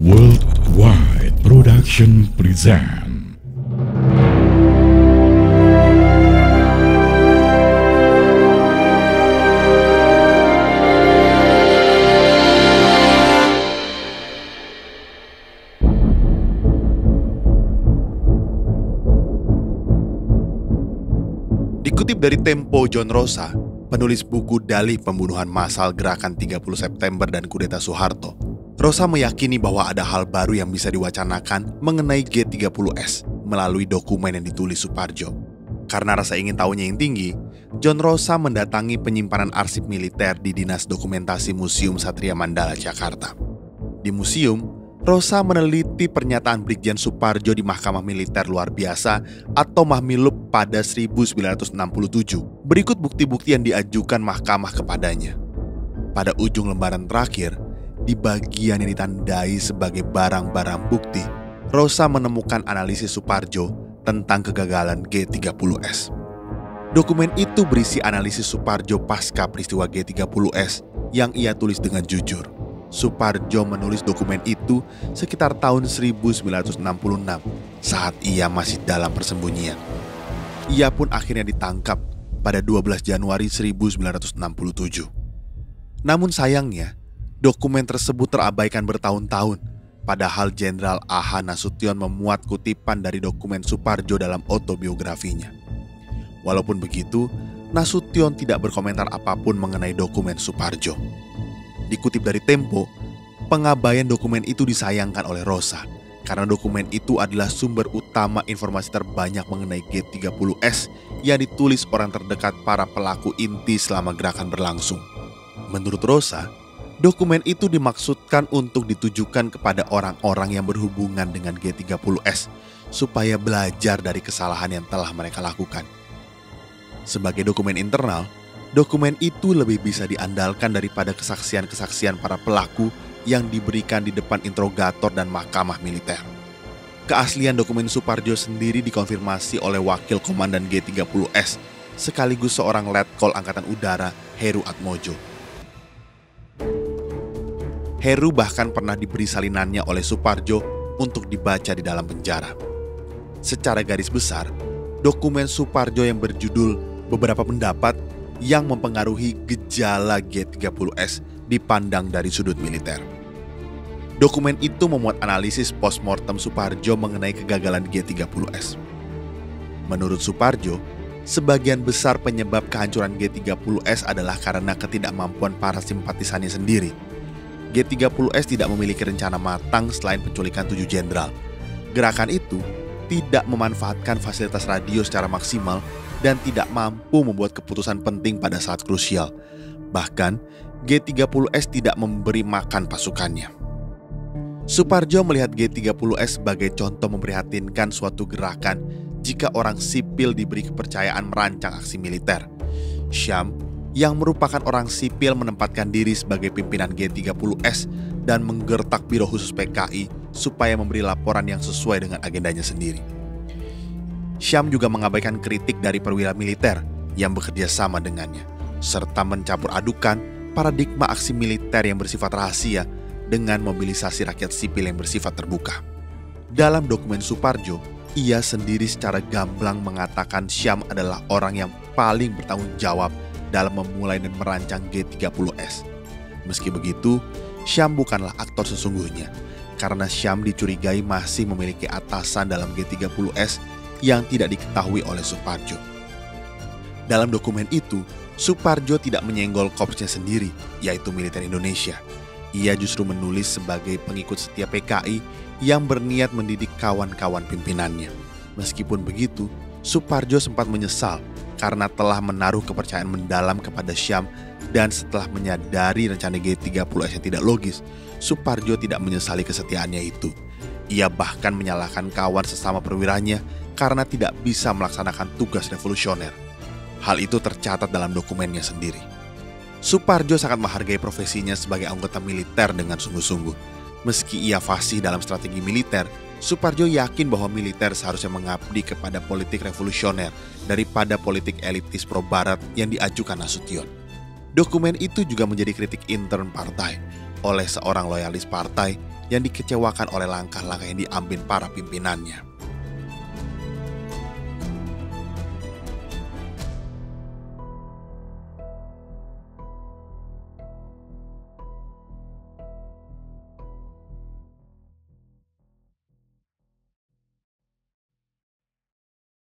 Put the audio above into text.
Worldwide Production present. Dikutip dari Tempo John Rosa, penulis buku dalih pembunuhan massal gerakan 30 September dan kudeta Soeharto, Rosa meyakini bahwa ada hal baru yang bisa diwacanakan mengenai G30S melalui dokumen yang ditulis Suparjo. Karena rasa ingin tahunya yang tinggi, John Rosa mendatangi penyimpanan arsip militer di Dinas Dokumentasi Museum Satria Mandala, Jakarta. Di museum, Rosa meneliti pernyataan Brigjen Suparjo di Mahkamah Militer Luar Biasa atau Mahmilup pada 1967. Berikut bukti-bukti yang diajukan mahkamah kepadanya. Pada ujung lembaran terakhir, di bagian yang ditandai sebagai barang-barang bukti, Rosa menemukan analisis Suparjo tentang kegagalan G30S. Dokumen itu berisi analisis Suparjo pasca peristiwa G30S yang ia tulis dengan jujur. Suparjo menulis dokumen itu sekitar tahun 1966 saat ia masih dalam persembunyian. Ia pun akhirnya ditangkap pada 12 Januari 1967. Namun sayangnya, dokumen tersebut terabaikan bertahun-tahun padahal Jenderal A.H. Nasution memuat kutipan dari dokumen Suparjo dalam autobiografinya. Walaupun begitu, Nasution tidak berkomentar apa pun mengenai dokumen Suparjo. Dikutip dari Tempo, pengabaian dokumen itu disayangkan oleh Rosa karena dokumen itu adalah sumber utama informasi terbanyak mengenai G30S yang ditulis orang terdekat para pelaku inti selama gerakan berlangsung. Menurut Rosa, dokumen itu dimaksudkan untuk ditujukan kepada orang-orang yang berhubungan dengan G30S supaya belajar dari kesalahan yang telah mereka lakukan. Sebagai dokumen internal, dokumen itu lebih bisa diandalkan daripada kesaksian-kesaksian para pelaku yang diberikan di depan interogator dan mahkamah militer. Keaslian dokumen Suparjo sendiri dikonfirmasi oleh wakil komandan G30S sekaligus seorang letkol Angkatan Udara Heru Atmojo. Heru bahkan pernah diberi salinannya oleh Suparjo untuk dibaca di dalam penjara. Secara garis besar, dokumen Suparjo yang berjudul Beberapa Pendapat yang mempengaruhi gejala G30S dipandang dari sudut militer. Dokumen itu memuat analisis postmortem Suparjo mengenai kegagalan G30S. Menurut Suparjo, sebagian besar penyebab kehancuran G30S adalah karena ketidakmampuan para simpatisannya sendiri. G30S tidak memiliki rencana matang selain penculikan tujuh jenderal. Gerakan itu tidak memanfaatkan fasilitas radio secara maksimal dan tidak mampu membuat keputusan penting pada saat krusial. Bahkan, G30S tidak memberi makan pasukannya. Suparjo melihat G30S sebagai contoh memprihatinkan suatu gerakan jika orang sipil diberi kepercayaan merancang aksi militer. Syam, yang merupakan orang sipil menempatkan diri sebagai pimpinan G30S dan menggertak Biro Khusus PKI supaya memberi laporan yang sesuai dengan agendanya sendiri. Syam juga mengabaikan kritik dari perwira militer yang bekerja sama dengannya, serta mencampur adukan paradigma aksi militer yang bersifat rahasia dengan mobilisasi rakyat sipil yang bersifat terbuka. Dalam dokumen Suparjo, ia sendiri secara gamblang mengatakan Syam adalah orang yang paling bertanggung jawab dalam memulai dan merancang G30S. Meski begitu, Syam bukanlah aktor sesungguhnya, karena Syam dicurigai masih memiliki atasan dalam G30S yang tidak diketahui oleh Suparjo. Dalam dokumen itu, Suparjo tidak menyenggol korpsnya sendiri, yaitu militer Indonesia. Ia justru menulis sebagai pengikut setia PKI yang berniat mendidik kawan-kawan pimpinannya. Meskipun begitu, Suparjo sempat menyesal karena telah menaruh kepercayaan mendalam kepada Syam dan setelah menyadari rencana G30S yang tidak logis, Suparjo tidak menyesali kesetiaannya itu. Ia bahkan menyalahkan kawan sesama perwiranya karena tidak bisa melaksanakan tugas revolusioner. Hal itu tercatat dalam dokumennya sendiri. Suparjo sangat menghargai profesinya sebagai anggota militer dengan sungguh-sungguh. Meski ia fasih dalam strategi militer, Suparjo yakin bahwa militer seharusnya mengabdi kepada politik revolusioner daripada politik elitis pro-barat yang diajukan Nasution. Dokumen itu juga menjadi kritik intern partai oleh seorang loyalis partai yang dikecewakan oleh langkah-langkah yang diambil para pimpinannya.